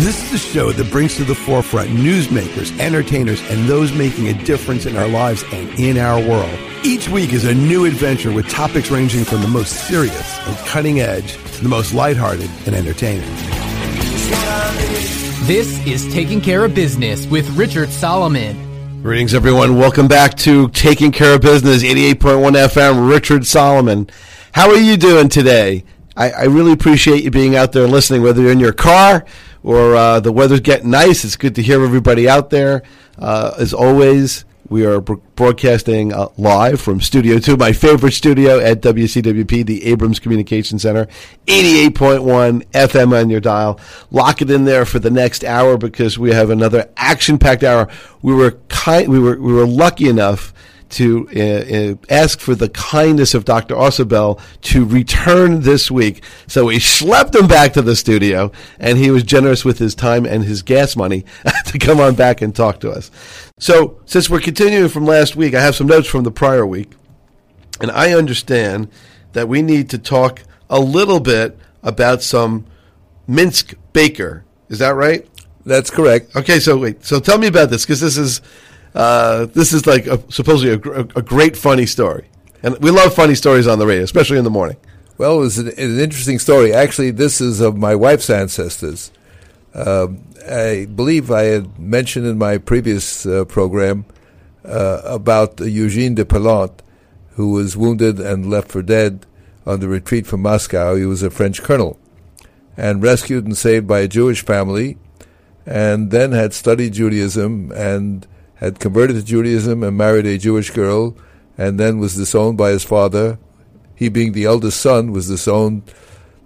This is the show that brings to the forefront newsmakers, entertainers, and those making a difference in our lives and in our world. Each week is a new adventure with topics ranging from the most serious and cutting edge to the most lighthearted and entertaining. This is Taking Care of Business with Richard Solomon. Greetings, everyone. Welcome back to Taking Care of Business, 88.1 FM. Richard Solomon. How are you doing today? I, I really appreciate you being out there listening, whether you're in your car or uh, the weather's getting nice. It's good to hear everybody out there. Uh, as always, we are broadcasting uh, live from Studio 2, my favorite studio at WCWP, the Abrams Communication Center, 88.1 FM on your dial. Lock it in there for the next hour because we have another action-packed hour. We were kind, we were we were lucky enough to uh, uh, ask for the kindness of Dr. Ausubel to return this week. So we schlepped him back to the studio, and he was generous with his time and his gas money to come on back and talk to us. So, since we're continuing from last week, I have some notes from the prior week, and I understand that we need to talk a little bit about some Minsk Baker. Is that right? That's correct. Okay, so wait. So tell me about this because this is uh, this is like a, supposedly a, a, great funny story, and we love funny stories on the radio, especially in the morning. Well, it was an, an interesting story. Actually, this is of my wife's ancestors. Um, I believe I had mentioned in my previous uh, program uh, about Eugene de Pellant, who was wounded and left for dead on the retreat from Moscow. He was a French colonel and rescued and saved by a Jewish family, and then had studied Judaism and had converted to Judaism and married a Jewish girl, and then was disowned by his father. He, being the eldest son, was disowned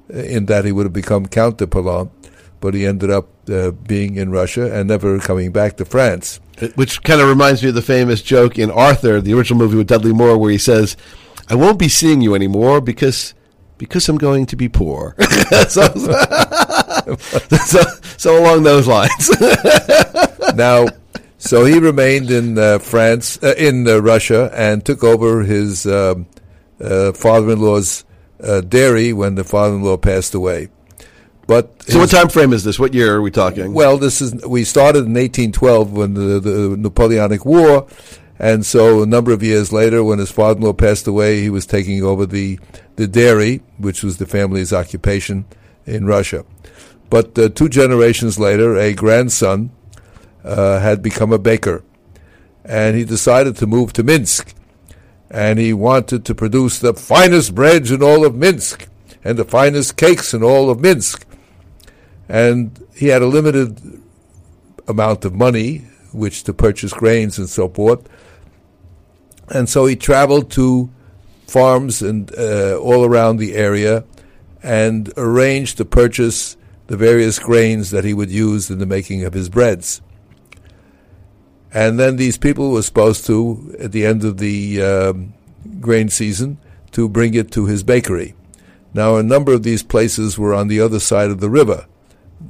in that he would have become Count de Pellant, but he ended up uh, being in Russia and never coming back to France. Which kind of reminds me of the famous joke in Arthur, the original movie with Dudley Moore, where he says, "I won't be seeing you anymore because." Because I'm going to be poor. so, so, so along those lines. now, so he remained in uh, France, uh, in uh, Russia, and took over his um, uh, father-in-law's uh, dairy when the father-in-law passed away. But so, what time frame is this? What year are we talking? Well, this is we started in 1812 when the, the Napoleonic War, and so a number of years later, when his father-in-law passed away, he was taking over the the dairy, which was the family's occupation in Russia. But uh, two generations later, a grandson uh, had become a baker. And he decided to move to Minsk. And he wanted to produce the finest breads in all of Minsk and the finest cakes in all of Minsk. And he had a limited amount of money, which to purchase grains and so forth. And so he traveled to farms and uh, all around the area and arranged to purchase the various grains that he would use in the making of his breads. And then these people were supposed to, at the end of the um, grain season, to bring it to his bakery. Now, a number of these places were on the other side of the river,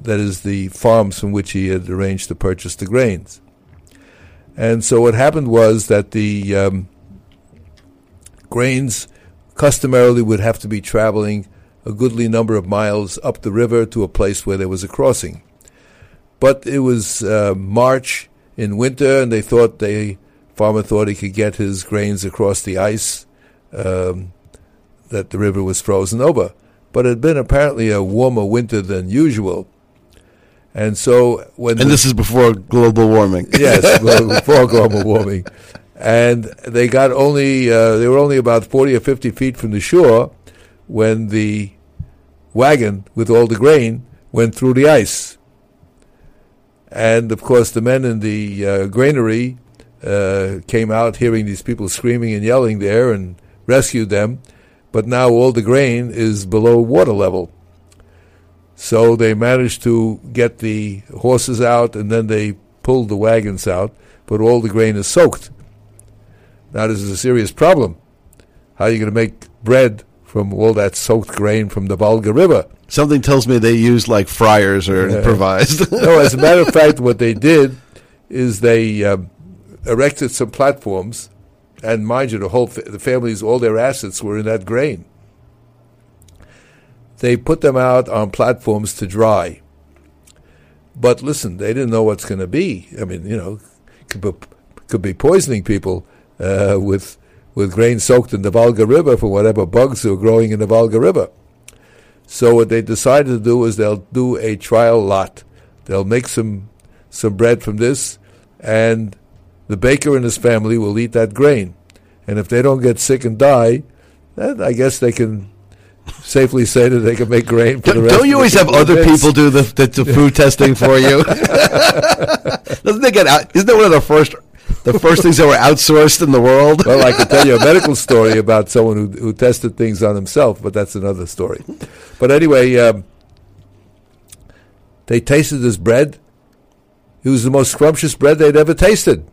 that is, the farms from which he had arranged to purchase the grains. And so what happened was that the um, grains customarily would have to be traveling a goodly number of miles up the river to a place where there was a crossing. But it was uh, March in winter, and they thought they farmer thought he could get his grains across the ice um, that the river was frozen over. But it had been apparently a warmer winter than usual. And so when And the, this is before global warming. yes, before global warming. And they got only uh, they were only about 40 or 50 feet from the shore when the wagon with all the grain went through the ice. And of course, the men in the uh, granary uh, came out hearing these people screaming and yelling there and rescued them. But now all the grain is below water level. So they managed to get the horses out and then they pulled the wagons out, but all the grain is soaked. Now, this is a serious problem. How are you going to make bread from all that soaked grain from the Volga River? Something tells me they used like fryers or yeah. improvised. no, as a matter of fact, what they did is they um, erected some platforms, and mind you, the whole fa- the families, all their assets were in that grain. They put them out on platforms to dry. But listen, they didn't know what's going to be. I mean, you know, could be, could be poisoning people uh, with with grain soaked in the Volga River for whatever bugs are growing in the Volga River. So what they decided to do is they'll do a trial lot. They'll make some some bread from this, and the baker and his family will eat that grain. And if they don't get sick and die, then I guess they can safely say that they can make grain for the rest. Don't you always have other people do the, the, the food testing for you? Doesn't they get out? Isn't that one of the first the first things that were outsourced in the world? Well, I could tell you a medical story about someone who, who tested things on himself, but that's another story. But anyway, um, they tasted this bread. It was the most scrumptious bread they'd ever tasted.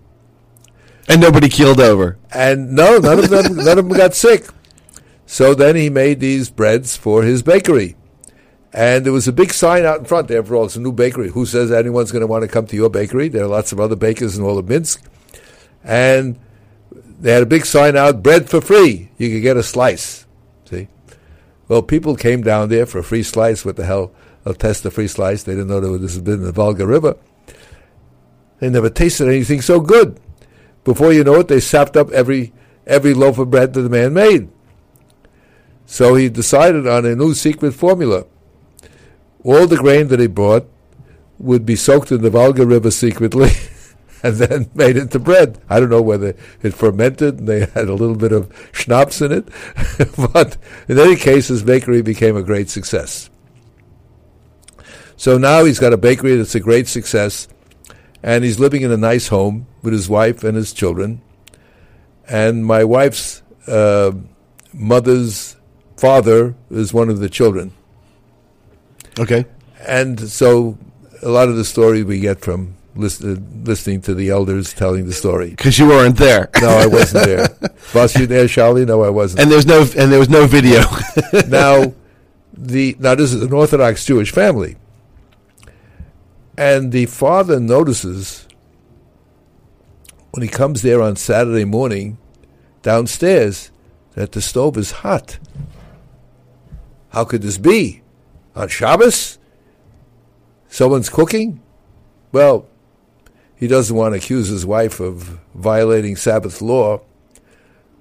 And nobody keeled over. And no, none of them, none of them got sick. So then he made these breads for his bakery. And there was a big sign out in front. After all, it's a new bakery. Who says anyone's going to want to come to your bakery? There are lots of other bakers in all of Minsk. And they had a big sign out, bread for free. You could get a slice. See? Well, people came down there for a free slice. What the hell? They'll test the free slice. They didn't know that this had been in the Volga River. They never tasted anything so good. Before you know it, they sapped up every every loaf of bread that the man made. So he decided on a new secret formula. All the grain that he brought would be soaked in the Volga River secretly and then made into bread. I don't know whether it fermented and they had a little bit of schnapps in it, but in any case, his bakery became a great success. So now he's got a bakery that's a great success, and he's living in a nice home with his wife and his children. And my wife's uh, mother's father is one of the children. Okay. And so a lot of the story we get from listen, uh, listening to the elders telling the story. Because you weren't there. No, I wasn't there. Was you there, Charlie? No, I wasn't. And there's no and there was no video. now, the now this is an Orthodox Jewish family, and the father notices when he comes there on Saturday morning downstairs that the stove is hot. How could this be? On Shabbos? Someone's cooking? Well, he doesn't want to accuse his wife of violating Sabbath law,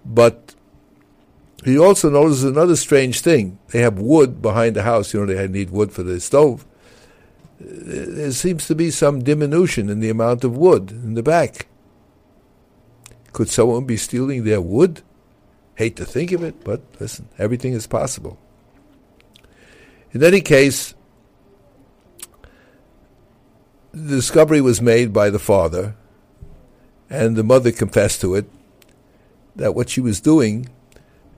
but he also notices another strange thing. They have wood behind the house. You know, they need wood for the stove. There seems to be some diminution in the amount of wood in the back. Could someone be stealing their wood? Hate to think of it, but listen, everything is possible. In any case, the discovery was made by the father, and the mother confessed to it that what she was doing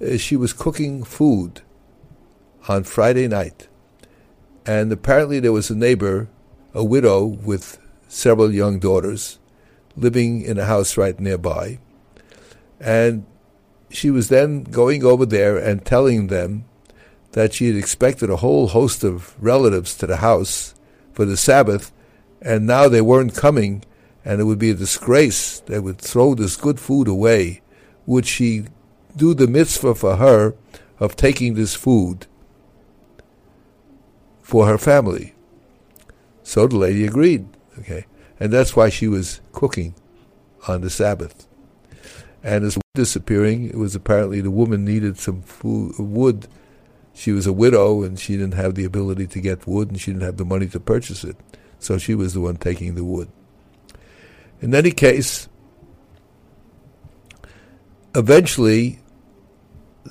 is she was cooking food on Friday night. And apparently, there was a neighbor, a widow with several young daughters, living in a house right nearby. And she was then going over there and telling them that she had expected a whole host of relatives to the house for the Sabbath, and now they weren't coming, and it would be a disgrace. They would throw this good food away. Would she do the mitzvah for her of taking this food for her family? So the lady agreed. Okay, and that's why she was cooking on the Sabbath. And as disappearing, it was apparently the woman needed some food, wood she was a widow and she didn't have the ability to get wood and she didn't have the money to purchase it. So she was the one taking the wood. In any case, eventually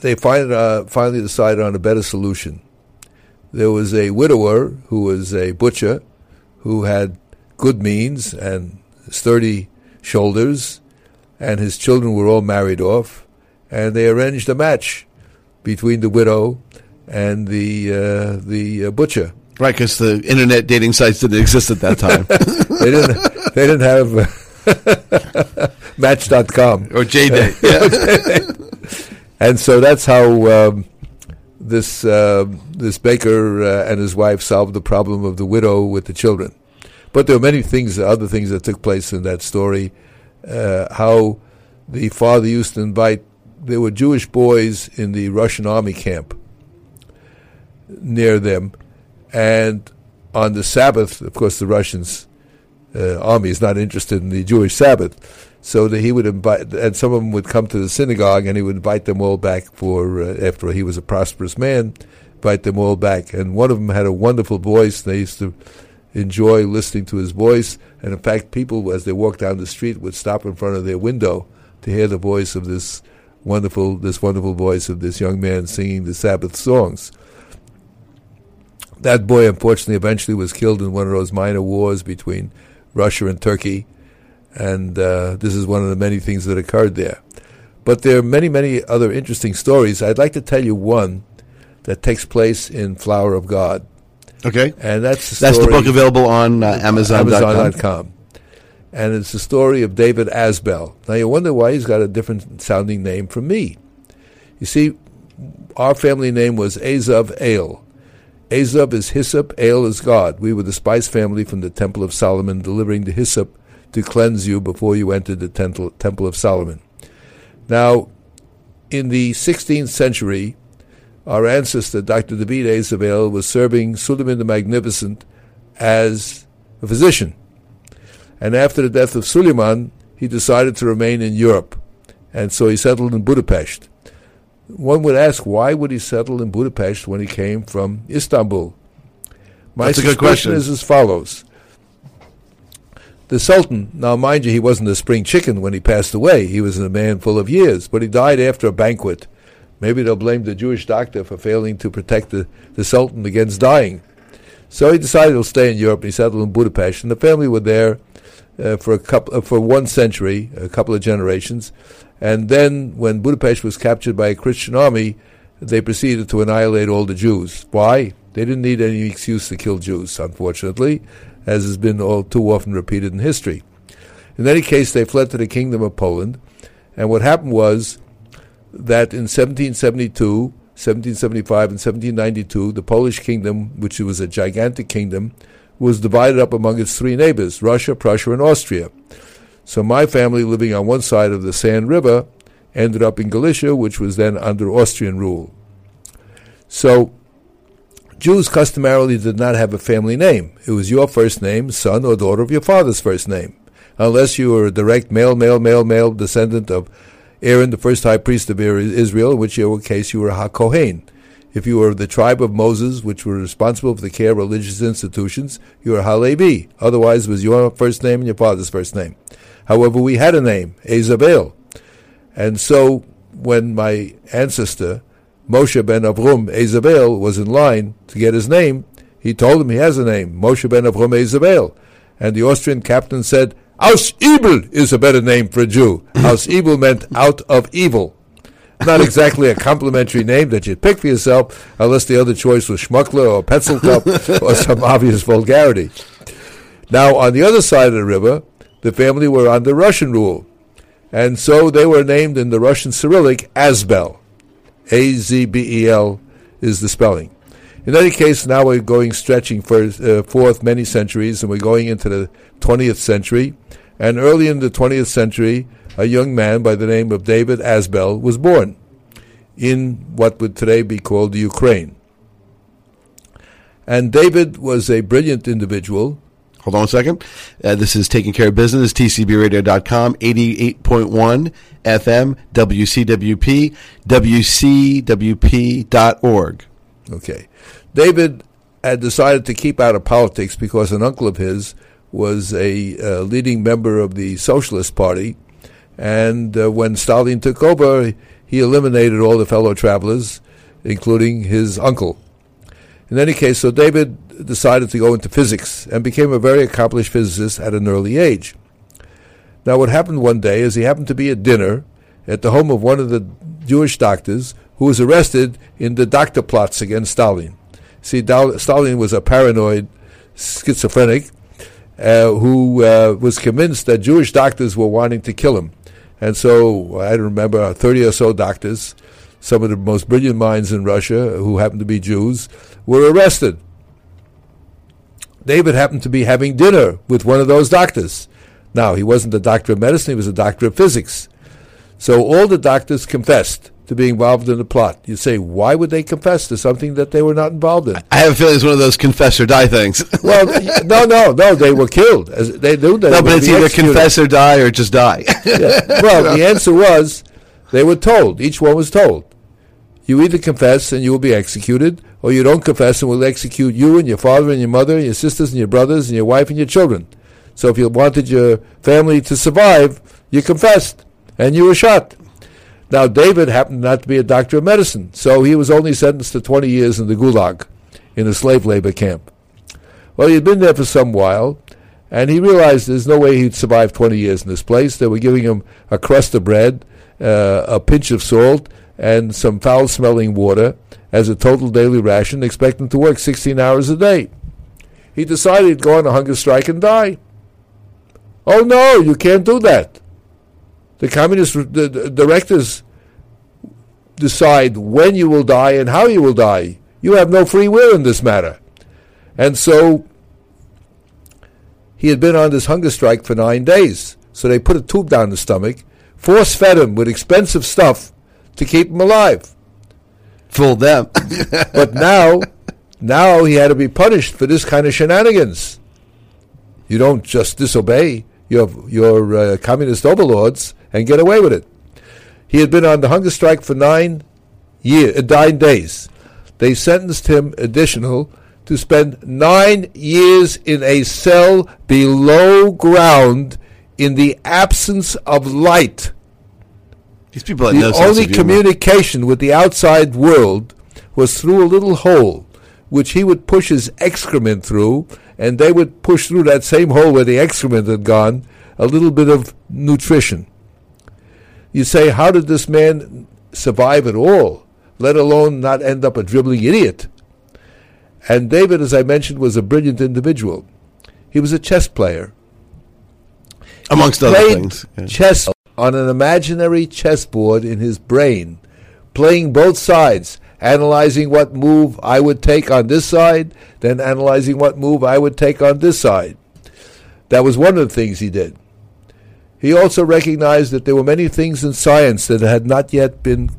they find, uh, finally decided on a better solution. There was a widower who was a butcher who had good means and sturdy shoulders, and his children were all married off, and they arranged a match between the widow and the uh, the uh, butcher. Right, because the internet dating sites didn't exist at that time. they didn't. They didn't have uh, Match.com or JDate. Yeah. and so that's how um, this uh, this baker uh, and his wife solved the problem of the widow with the children. But there are many things, other things that took place in that story. Uh, how the father used to invite. There were Jewish boys in the Russian army camp near them, and on the Sabbath, of course, the Russians uh, army is not interested in the Jewish Sabbath, so that he would invite, and some of them would come to the synagogue, and he would invite them all back for uh, after he was a prosperous man, invite them all back. And one of them had a wonderful voice. They used to enjoy listening to his voice, and in fact, people as they walked down the street would stop in front of their window to hear the voice of this wonderful, this wonderful voice of this young man singing the Sabbath songs. That boy, unfortunately, eventually was killed in one of those minor wars between Russia and Turkey, and uh, this is one of the many things that occurred there. But there are many, many other interesting stories. I'd like to tell you one that takes place in Flower of God. Okay. And that's the That's the book available on uh, Amazon.com. Amazon.com. And it's the story of David Azbel. Now you wonder why he's got a different sounding name from me. You see, our family name was Azov Ale. Azov is hyssop, Ale is God. We were the spice family from the Temple of Solomon, delivering the hyssop to cleanse you before you entered the temple, of Solomon. Now, in the 16th century, our ancestor, Dr. David Azavel, was serving Suleiman the Magnificent as a physician. And after the death of Suleiman, he decided to remain in Europe. And so he settled in Budapest. One would ask, why would he settle in Budapest when he came from Istanbul? My That's a good suspicion question. is as follows. The Sultan, now mind you, he wasn't a spring chicken when he passed away. He was a man full of years, but he died after a banquet. Maybe they'll blame the Jewish doctor for failing to protect the, the Sultan against dying. So he decided he'll stay in Europe. He settled in Budapest, and the family were there uh, for a couple uh, for one century, a couple of generations, and then when Budapest was captured by a Christian army, they proceeded to annihilate all the Jews. Why? They didn't need any excuse to kill Jews, unfortunately, as has been all too often repeated in history. In any case, they fled to the Kingdom of Poland, and what happened was that in 1772, 1775, and 1792, the Polish kingdom, which was a gigantic kingdom, was divided up among its three neighbors Russia, Prussia, and Austria. So my family, living on one side of the San River, ended up in Galicia, which was then under Austrian rule. So Jews customarily did not have a family name. It was your first name, son or daughter of your father's first name, unless you were a direct male, male, male, male descendant of Aaron, the first high priest of Israel, in which case you were a HaKohen. If you were of the tribe of Moses, which were responsible for the care of religious institutions, you were Halevi. Otherwise, it was your first name and your father's first name. However, we had a name, Azabel. And so, when my ancestor, Moshe ben Avrum Azabel, was in line to get his name, he told him he has a name, Moshe ben Avrum Azabel. And the Austrian captain said, Aus Ebel is a better name for a Jew. Aus Ebel meant out of evil. Not exactly a complimentary name that you'd pick for yourself, unless the other choice was Schmuckler or Petzelkopf or some obvious vulgarity. Now, on the other side of the river, the family were under Russian rule, and so they were named in the Russian Cyrillic Azbel. A Z B E L is the spelling. In any case, now we're going stretching for, uh, forth many centuries, and we're going into the 20th century. And early in the 20th century, a young man by the name of David Azbel was born in what would today be called the Ukraine. And David was a brilliant individual. Hold on a second. Uh, this is Taking Care of Business, tcbradio.com, 88.1 FM, WCWP, WCWP.org. Okay. David had decided to keep out of politics because an uncle of his was a uh, leading member of the Socialist Party. And uh, when Stalin took over, he eliminated all the fellow travelers, including his uncle. In any case, so David decided to go into physics and became a very accomplished physicist at an early age. Now, what happened one day is he happened to be at dinner at the home of one of the Jewish doctors who was arrested in the doctor plots against Stalin. See, Stalin was a paranoid schizophrenic uh, who uh, was convinced that Jewish doctors were wanting to kill him. And so I remember 30 or so doctors, some of the most brilliant minds in Russia who happened to be Jews, were arrested. David happened to be having dinner with one of those doctors. Now, he wasn't a doctor of medicine, he was a doctor of physics. So all the doctors confessed to being involved in the plot. You say, why would they confess to something that they were not involved in? I have a feeling it's one of those confess or die things. well, no, no, no. They were killed. As they knew that. no, but it's either executed. confess or die or just die. Yeah. Well, the answer was they were told. Each one was told. You either confess and you will be executed, or you don't confess and we'll execute you and your father and your mother and your sisters and your brothers and your wife and your children. So if you wanted your family to survive, you confessed and you were shot. Now, David happened not to be a doctor of medicine, so he was only sentenced to 20 years in the Gulag, in a slave labor camp. Well, he had been there for some while, and he realized there's no way he'd survive 20 years in this place. They were giving him a crust of bread, uh, a pinch of salt, and some foul smelling water as a total daily ration, expecting to work 16 hours a day. He decided to go on a hunger strike and die. Oh no, you can't do that. The communist the, the directors decide when you will die and how you will die. You have no free will in this matter. And so he had been on this hunger strike for nine days. So they put a tube down his stomach, force fed him with expensive stuff to keep him alive. Fooled them. But now, now he had to be punished for this kind of shenanigans. You don't just disobey your your uh, communist overlords and get away with it. He had been on the hunger strike for nine year, uh, nine days. They sentenced him additional to spend nine years in a cell below ground in the absence of light. These people had no The sense only communication with the outside world was through a little hole, which he would push his excrement through, and they would push through that same hole where the excrement had gone a little bit of nutrition. You say, how did this man survive at all, let alone not end up a dribbling idiot? And David, as I mentioned, was a brilliant individual. He was a chess player amongst other things. Yeah. chess on an imaginary chessboard in his brain, playing both sides, analyzing what move I would take on this side, then analyzing what move I would take on this side. That was one of the things he did. He also recognized that there were many things in science that had not yet been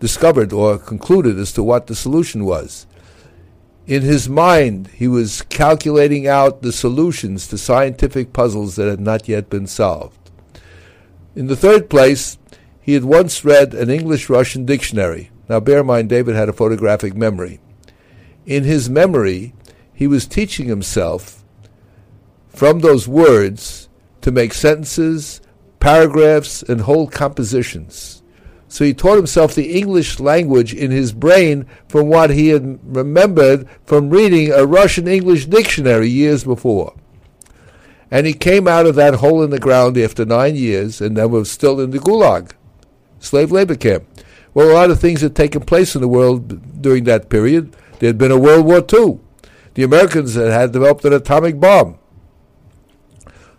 discovered or concluded as to what the solution was. In his mind, he was calculating out the solutions to scientific puzzles that had not yet been solved. In the third place, he had once read an English Russian dictionary. Now, bear in mind, David had a photographic memory. In his memory, he was teaching himself from those words to make sentences, paragraphs, and whole compositions. So he taught himself the English language in his brain from what he had remembered from reading a Russian English dictionary years before. And he came out of that hole in the ground after nine years and then was still in the Gulag, slave labor camp. Well, a lot of things had taken place in the world during that period. There had been a World War II. The Americans had, developed an atomic bomb.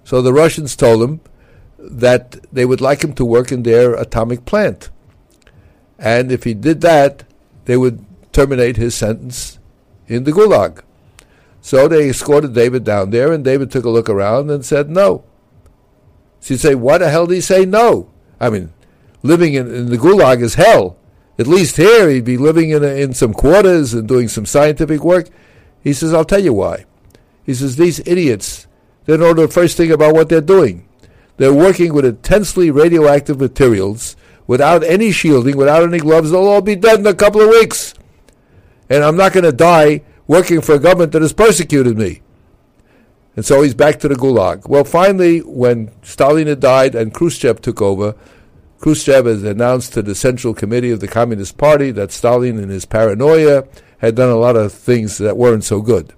So the Russians told him that they would like him to work in their atomic plant. And if he did that, they would terminate his sentence in the Gulag. So they escorted David down there, and David took a look around and said no. So you say, why the hell did he say no? I mean, living in, in the Gulag is hell. At least here, he'd be living in, a, in some quarters and doing some scientific work. He says, I'll tell you why. He says, these idiots, they don't know the first thing about what they're doing. They're working with intensely radioactive materials without any shielding, without any gloves. They'll all be dead in a couple of weeks. And I'm not going to die working for a government that has persecuted me. And so he's back to the Gulag. Well, finally, when Stalin had died and Khrushchev took over, Khrushchev has announced to the Central Committee of the Communist Party that Stalin, in his paranoia, had done a lot of things that weren't so good.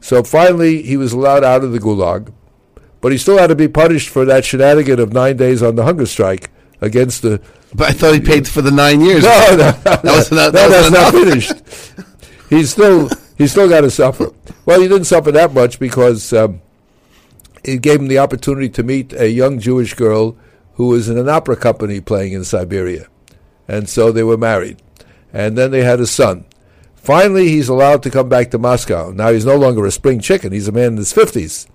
So finally, he was allowed out of the Gulag, but he still had to be punished for that shenanigan of nine days on the hunger strike against the. But I thought he paid for the nine years. No, no, no, that was not, no, that was not finished. He's still he's still got to suffer. Well, he didn't suffer that much because um, it gave him the opportunity to meet a young Jewish girl who was in an opera company playing in Siberia, and so they were married, and then they had a son. Finally, he's allowed to come back to Moscow. Now he's no longer a spring chicken; he's a man in his fifties.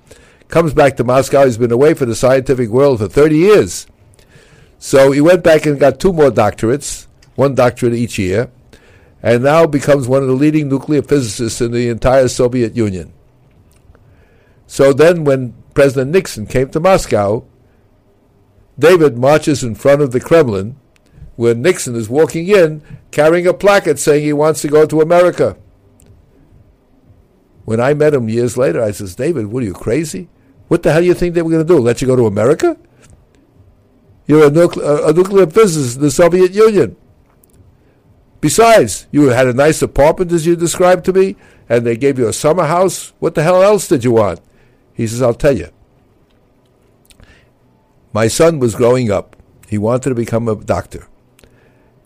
Comes back to Moscow. He's been away from the scientific world for thirty years. So he went back and got two more doctorates, one doctorate each year, and now becomes one of the leading nuclear physicists in the entire Soviet Union. So then, when President Nixon came to Moscow, David marches in front of the Kremlin where Nixon is walking in carrying a placard saying he wants to go to America. When I met him years later, I says, David, what are you crazy? What the hell do you think they were going to do? Let you go to America? You're a, nucle- a nuclear physicist in the Soviet Union. Besides, you had a nice apartment as you described to me, and they gave you a summer house. What the hell else did you want? He says, I'll tell you. My son was growing up. He wanted to become a doctor.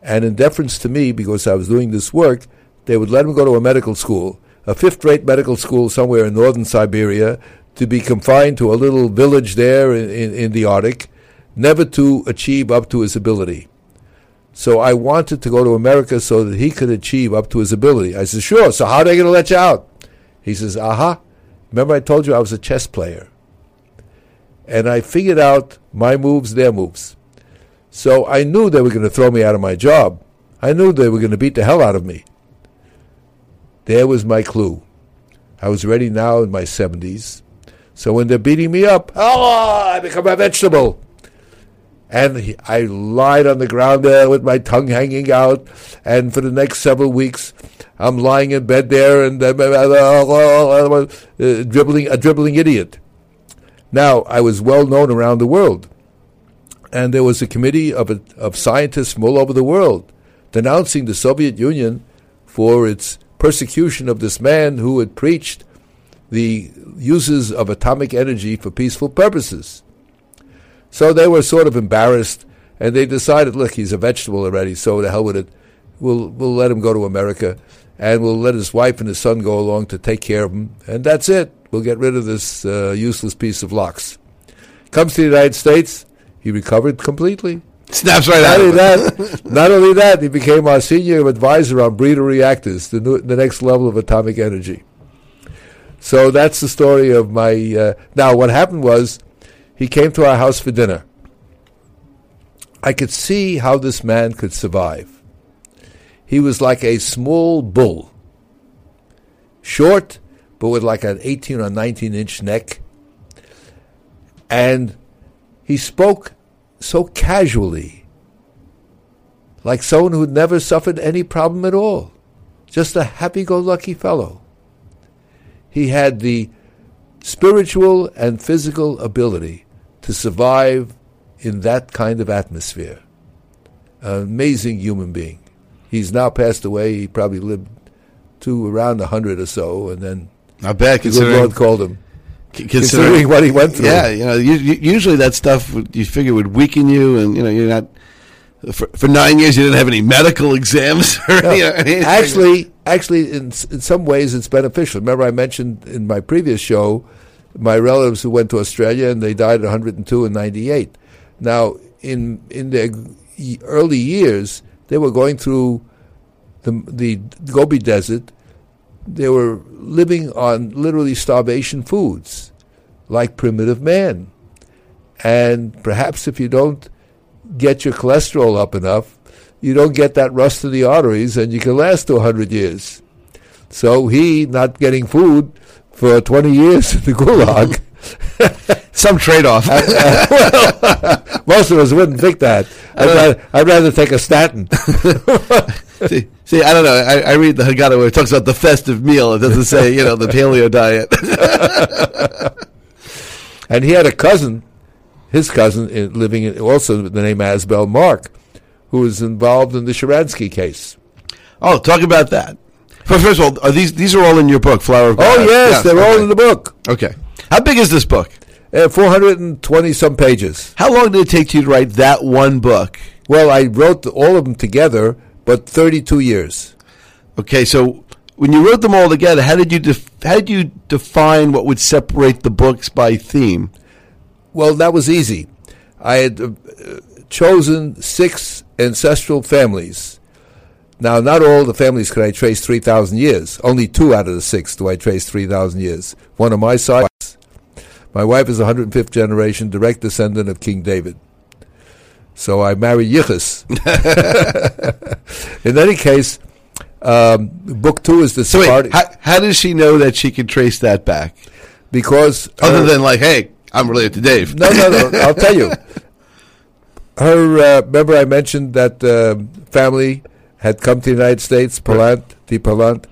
And in deference to me, because I was doing this work, they would let him go to a medical school, a fifth rate medical school somewhere in northern Siberia, to be confined to a little village there in, in, in the Arctic, never to achieve up to his ability. So I wanted to go to America so that he could achieve up to his ability. I said, sure. So how are they going to let you out? He says, aha. Remember I told you I was a chess player. And I figured out my moves, their moves. So I knew they were going to throw me out of my job. I knew they were going to beat the hell out of me. There was my clue. I was ready now in my 70s. So when they're beating me up, oh, I become a vegetable. And he, I lied on the ground there with my tongue hanging out. And for the next several weeks, I'm lying in bed there and uh, uh, dribbling a dribbling idiot. Now I was well known around the world, and there was a committee of of scientists from all over the world denouncing the Soviet Union for its persecution of this man who had preached the uses of atomic energy for peaceful purposes. So they were sort of embarrassed, and they decided, look, he's a vegetable already, so the hell with it. We'll we'll let him go to America and we'll let his wife and his son go along to take care of him, and that's it. We'll get rid of this uh, useless piece of locks. Comes to the United States, he recovered completely. Snaps right Not out only of it. that, not only that, he became our senior advisor on breeder reactors, the, new, the next level of atomic energy. So that's the story of my. Uh, now, what happened was, he came to our house for dinner. I could see how this man could survive. He was like a small bull, short, but with like an 18 or 19 inch neck. And he spoke so casually, like someone who'd never suffered any problem at all, just a happy go lucky fellow. He had the spiritual and physical ability to survive in that kind of atmosphere. An amazing human being. He's now passed away. He probably lived to around a hundred or so, and then Not bad the good considering, Lord called him. c- Considering what he went through. Yeah, you know, usually that stuff would- you figure would weaken you, and you know, you're not. For, for nine years, you didn't have any medical exams. Or, No, you know, anything. actually, actually, in in some ways, it's beneficial. Remember, I mentioned in my previous show my relatives who went to Australia and they died at 102 and 98. Now, in in their early years, they were going through the the Gobi Desert. They were living on literally starvation foods, like primitive man. And perhaps if you don't get your cholesterol up enough, you don't get that rust in the arteries, and you can last to 100 years. So he, not getting food for 20 years in the gulag, some trade-off. well, most of us wouldn't think that. I'd rather, I'd rather take a statin. see, see, I don't know. I, I read the Haggadah where it talks about the festive meal. It doesn't say, you know, the paleo diet. and he had a cousin, his cousin, in, living in, also with the name Azbel Mark, who was involved in the Sharansky case. oh, talk about that. But first of all, are these these are all in your book, Flower of Oh, God? yes, they're all in the book. Okay. How big is this book? Uh, 420 some pages. How long did it take you to write that one book? Well, I wrote all of them together, but 32 years. Okay, so when you wrote them all together, how did you def- how did you define what would separate the books by theme? Well, that was easy. I had uh, chosen six ancestral families. Now, not all the families could I trace 3,000 years. Only two out of the six do I trace 3,000 years. One on my side. My wife is 105th generation, direct descendant of King David. So I marry Yichus. In any case, um, book two is the So wait, how, how does she know that she can trace that back? because Other her- than like, hey, I'm related to Dave. no, no, no. I'll tell you. Her uh, remember I mentioned that um, family had come to the United States, Palant, the Palant.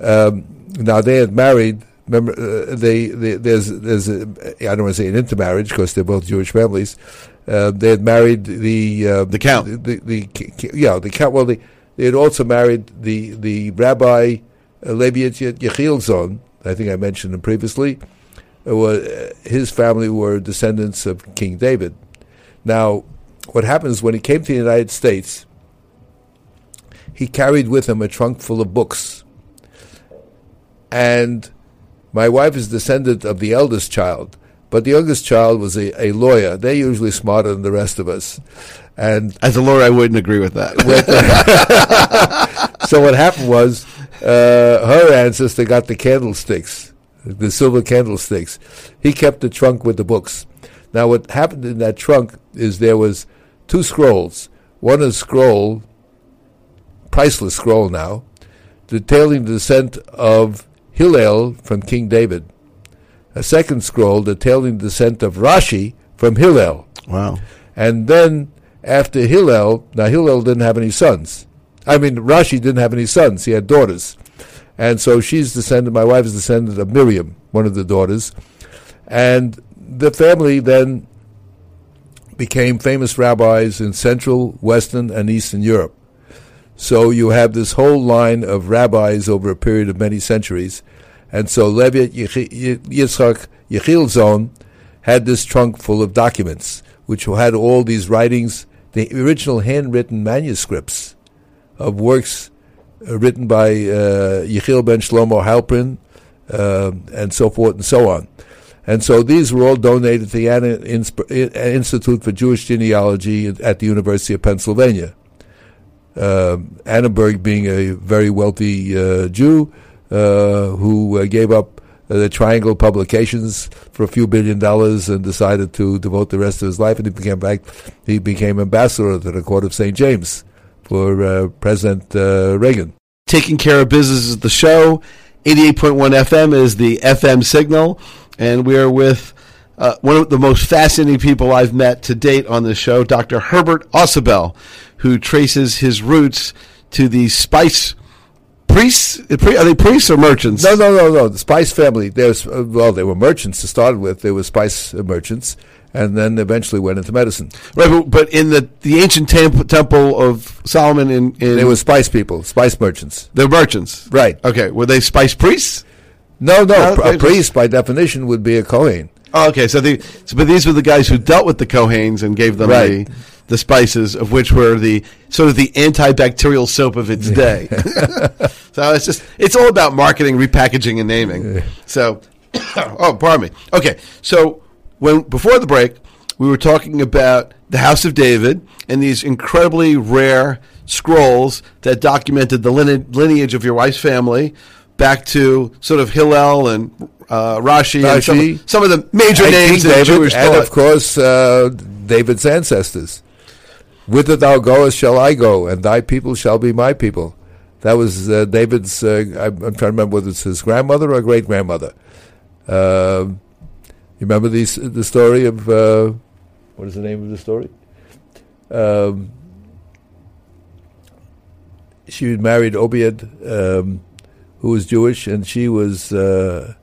Um, now they had married. Remember, uh, they, they there's there's a, I don't want to say an intermarriage because they're both Jewish families. Uh, they had married the uh, The count. the, the, the yeah the count. Well, they, they had also married the the Rabbi uh, Levi Yechielzon. I think I mentioned him previously. Uh, wa- uh, his family were descendants of King David. Now, what happens when he came to the United States? He carried with him a trunk full of books, and my wife is descendant of the eldest child, but the youngest child was a, a lawyer. They're usually smarter than the rest of us, and As a lawyer, I wouldn't agree with that. so what happened was uh, her ancestor got the candlesticks, the silver candlesticks. He kept the trunk with the books. Now, what happened in that trunk is there was two scrolls. One is scroll, priceless scroll now, detailing the descent of Hillel from King David. A second scroll detailing the descent of Rashi from Hillel. wow. And then after Hillel, now Hillel didn't have any sons. I mean, Rashi didn't have any sons. He had daughters. And so she's descended, my wife is descendant of Miriam, one of the daughters. And the family then became famous rabbis in Central, Western, and Eastern Europe. So you have this whole line of rabbis over a period of many centuries. And so Levi Yitzchak Yechilzon had this trunk full of documents, which had all these writings, the original handwritten manuscripts of works uh, written by uh, Yechiel ben Shlomo Halprin, uh, and so forth and so on. And so these were all donated to the Institute for Jewish Genealogy at the University of Pennsylvania. Um Annenberg being a very wealthy uh, Jew uh, who uh, gave up uh, the Triangle Publications for a few billion dollars and decided to devote the rest of his life, and he became back. He became ambassador to the Court of St. James for uh, President uh, Reagan. Taking care of business is the show. 88.1 FM is the FM signal. And we are with uh, one of the most fascinating people I've met to date on this show, Dr. Herbert Ausubel, who traces his roots to the spice priests. Are they priests or merchants? No, no, no, no. The Spice family. There's well, they were merchants to start with. They were spice merchants, and then eventually went into medicine. Right, but, but in the, the ancient temp- temple of Solomon, in, in They were spice people, spice merchants. they're merchants. Right. Okay. Were they spice priests? No, no. No, a priest, by definition, would be a Kohen. Oh, okay. So, the, so but these were the guys who dealt with the Kohanes and gave them Right. the, the spices, of which were the sort of the antibacterial soap of its day. so it's just it's all about marketing, repackaging, and naming. So, oh, pardon me. Okay, so when before the break, we were talking about the House of David and these incredibly rare scrolls that documented the lineage of your wife's family back to sort of Hillel and uh, Rashi, and some, of- some of the major names King in David, Jewish and thought. of course uh, David's ancestors. Whither thou goest, shall I go, and thy people shall be my people. That was uh, David's. Uh, I'm, trying to remember whether it's his grandmother or great grandmother. Um you remember these, the story of uh, what is the name of the story? Um, she married Obed, um, who was Jewish, and she was uh,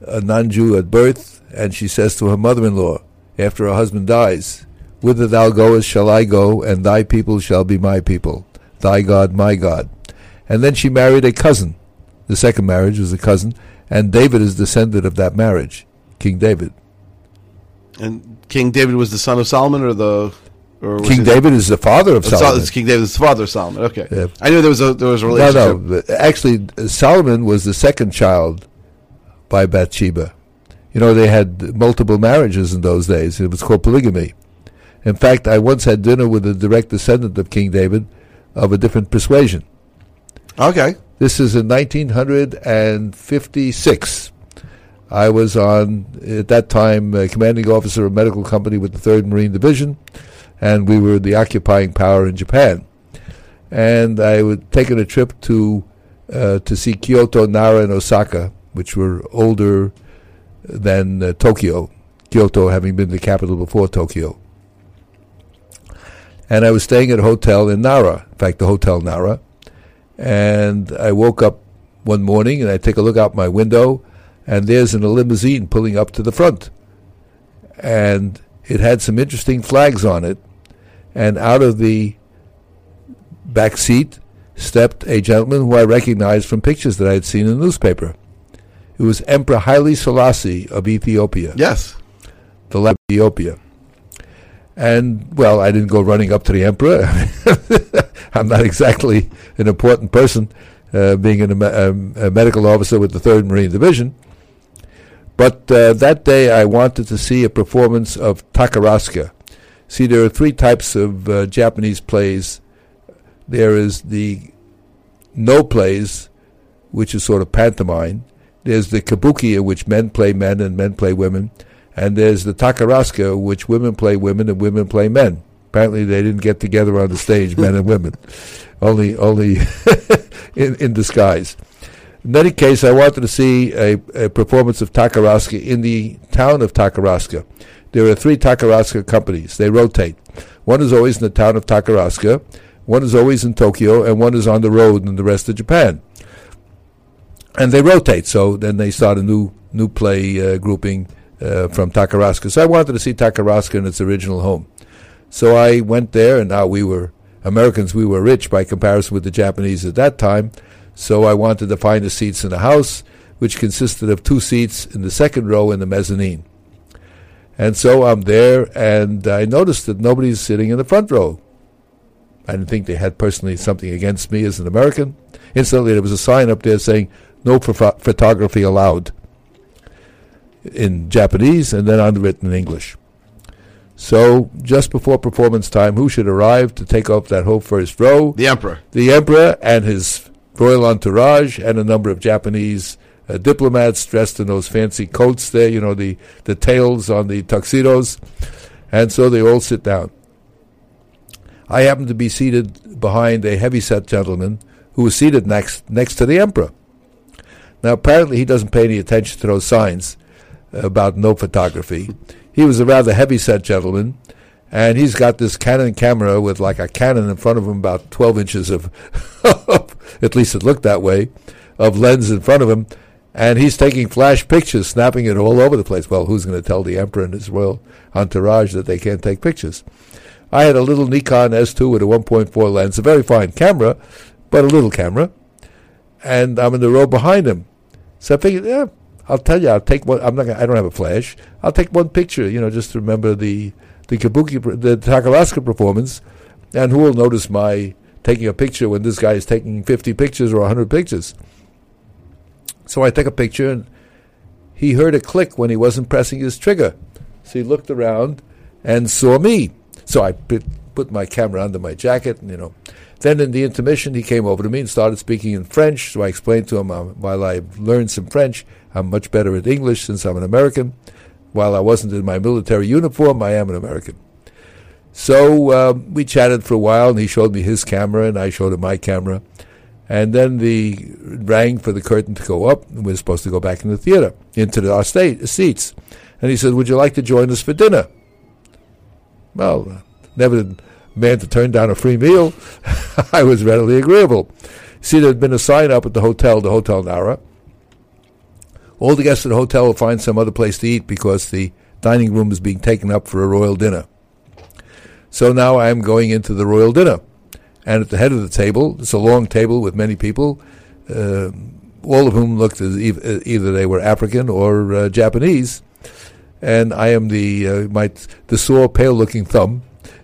a non-Jew at birth, and she says to her mother-in-law, after her husband dies, Whither thou goest shall I go, and thy people shall be my people, thy God my God. And then she married a cousin. The second marriage was a cousin, and David is descended of that marriage, King David. And King David was the son of Solomon, or the or King David is the father of Solomon. King David, is the father of Solomon. Okay, Yeah. I knew there was a there was a relationship. no. but Actually, Solomon was the second child by Bathsheba. You know, they had multiple marriages in those days. It was called polygamy. In fact, I once had dinner with a direct descendant of King David of a different persuasion. Okay, This is in 1956. I was on, at that time, uh, commanding officer of a medical company with the 3rd Marine Division. and we were the occupying power in Japan. And I would taken a trip to uh, to see Kyoto, Nara, and Osaka, which were older than uh, Tokyo. Kyoto having been the capital before Tokyo. And I was staying at a hotel in Nara, in fact, the Hotel Nara. And I woke up one morning and I take a look out my window, and there's in a limousine pulling up to the front. And it had some interesting flags on it. And out of the back seat stepped a gentleman who I recognized from pictures that I had seen in the newspaper. It was Emperor Haile Selassie of Ethiopia. Yes. The of Ethiopia. And, well, I didn't go running up to the emperor. I'm not exactly an important person, uh, being an, um, a medical officer with the 3rd Marine Division. But uh, that day I wanted to see a performance of Takarazuka. See, there are three types of uh, Japanese plays. There is the Noh plays, which is sort of pantomime. There's the kabuki, in which men play men and men play women. And there's the Takarazuka, which women play women and women play men. Apparently, they didn't get together on the stage, men and women, only only in, in disguise. In any case, I wanted to see a, a performance of Takarazuka in the town of Takarazuka. There are three Takarazuka companies. They rotate. One is always in the town of Takarazuka, one is always in Tokyo, and one is on the road in the rest of Japan. And they rotate, so then they start a new new play uh, grouping uh, from Takarazuka. So I wanted to see Takarazuka in its original home. So I went there, and now we were Americans. We were rich by comparison with the Japanese at that time. So I wanted to find the seats in the house, which consisted of two seats in the second row in the mezzanine. And so I'm there, and I noticed that nobody's sitting in the front row. I didn't think they had personally something against me as an American. Instantly, there was a sign up there saying, no ph- photography allowed in Japanese and then underwritten in English. So, just before performance time, who should arrive to take off that whole first row? The emperor. The emperor and his royal entourage, and a number of Japanese uh, diplomats dressed in those fancy coats there, you know, the, the tails on the tuxedos. And so they all sit down. I happen to be seated behind a heavy-set gentleman who was seated next next to the emperor. Now, apparently, he doesn't pay any attention to those signs about no photography. He was a rather heavy-set gentleman, and he's got this Canon camera with like a cannon in front of him, about 12 inches of, at least it looked that way, of lens in front of him, and he's taking flash pictures, snapping it all over the place. Well, who's going to tell the emperor and his royal entourage that they can't take pictures? I had a little Nikon S2 with a 1.4 lens, a very fine camera, but a little camera, and I'm in the row behind him. So I figured, yeah, I'll tell you, I'll take one. I'm not. Gonna, I don't have a flash. I'll take one picture, you know, just to remember the the kabuki, the Takarazuka performance, and who will notice my taking a picture when this guy is taking 50 pictures or 100 pictures? So I take a picture, and he heard a click when he wasn't pressing his trigger. So he looked around and saw me. So I put, my camera under my jacket, you know. Then in the intermission, he came over to me and started speaking in French. So I explained to him uh, while I learned some French, I'm much better at English since I'm an American. While I wasn't in my military uniform, I am an American. So uh, we chatted for a while, and he showed me his camera, and I showed him my camera. And then the rang for the curtain to go up, and we were supposed to go back in the theater, into the, our state, seats. And he said, Would you like to join us for dinner? Well, never a man to turn down a free meal. I was readily agreeable. See, there had been a sign up at the hotel, the Hotel Nara. All the guests at the hotel will find some other place to eat because the dining room is being taken up for a royal dinner. So now I am going into the royal dinner. And at the head of the table, it's a long table with many people, uh, all of whom looked as either they were African or uh, Japanese. And I am the uh, my the sore, pale-looking thumb.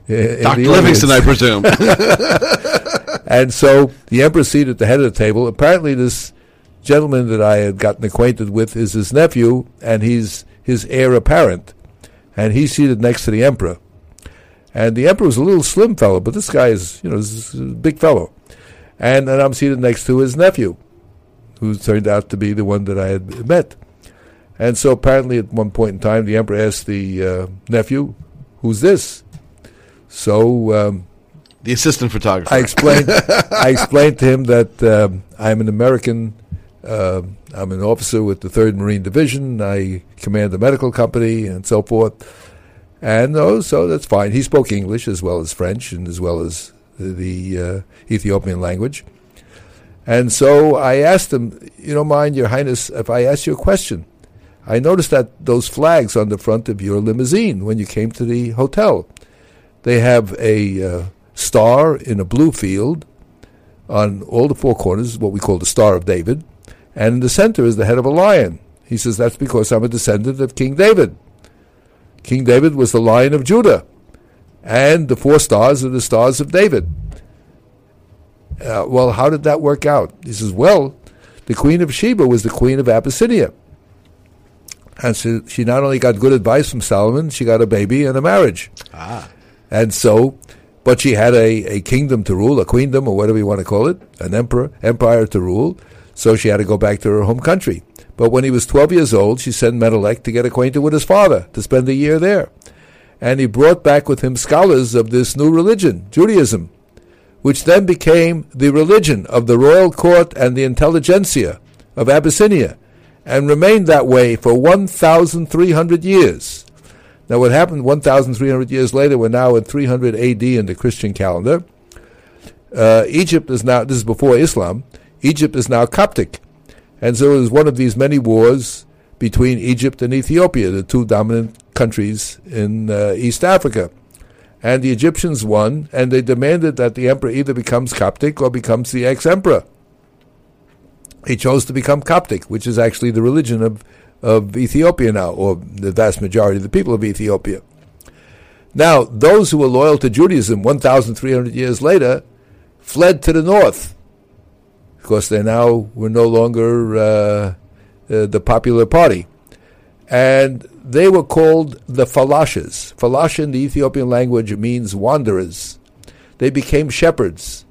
Uh, Dr. Livingstone, I presume. and so the emperor seated at the head of the table. Apparently, this gentleman that I had gotten acquainted with is his nephew, and he's his heir apparent. And he's seated next to the emperor. And the emperor was a little slim fellow, but this guy is, you know, is a big fellow. And, and I'm seated next to his nephew, who turned out to be the one that I had met. And so apparently at one point in time, the emperor asked the uh, nephew, who's this? So um, the assistant photographer. I explained. I explained to him that um, I'm an American. Uh, I'm an officer with the Third Marine Division. I command a medical company and so forth. And oh, so that's fine. He spoke English as well as French and as well as the, the uh, Ethiopian language. And so I asked him, "You don't mind, Your Highness, if I ask you a question?" I noticed that those flags on the front of your limousine when you came to the hotel, they have a uh, star in a blue field on all the four corners, what we call the Star of David, and in the center is the head of a lion. He says, That's because I'm a descendant of King David. King David was the lion of Judah, and the four stars are the stars of David. Uh, well, how did that work out? He says, Well, the Queen of Sheba was the Queen of Abyssinia. And so she not only got good advice from Solomon, she got a baby and a marriage. Ah. And so, but she had a, a kingdom to rule, a queendom, or whatever you want to call it, an emperor, empire to rule. So she had to go back to her home country. But when he was 12 years old, she sent Menelik to get acquainted with his father, to spend a year there. And he brought back with him scholars of this new religion, Judaism, which then became the religion of the royal court and the intelligentsia of Abyssinia, and remained that way for 1,300 years. Now, what happened 1,300 years later, we're now in 300 AD in the Christian calendar. Uh, Egypt is now, this is before Islam, Egypt is now Coptic. And so it was one of these many wars between Egypt and Ethiopia, the two dominant countries in uh, East Africa. And the Egyptians won, and they demanded that the emperor either becomes Coptic or becomes the ex emperor. He chose to become Coptic, which is actually the religion of, of Ethiopia now, or the vast majority of the people of Ethiopia. Now, those who were loyal to Judaism 1,300 years later fled to the north because they now were no longer uh, uh, the popular party. And they were called the Falashas. Falash in the Ethiopian language means wanderers. They became shepherds,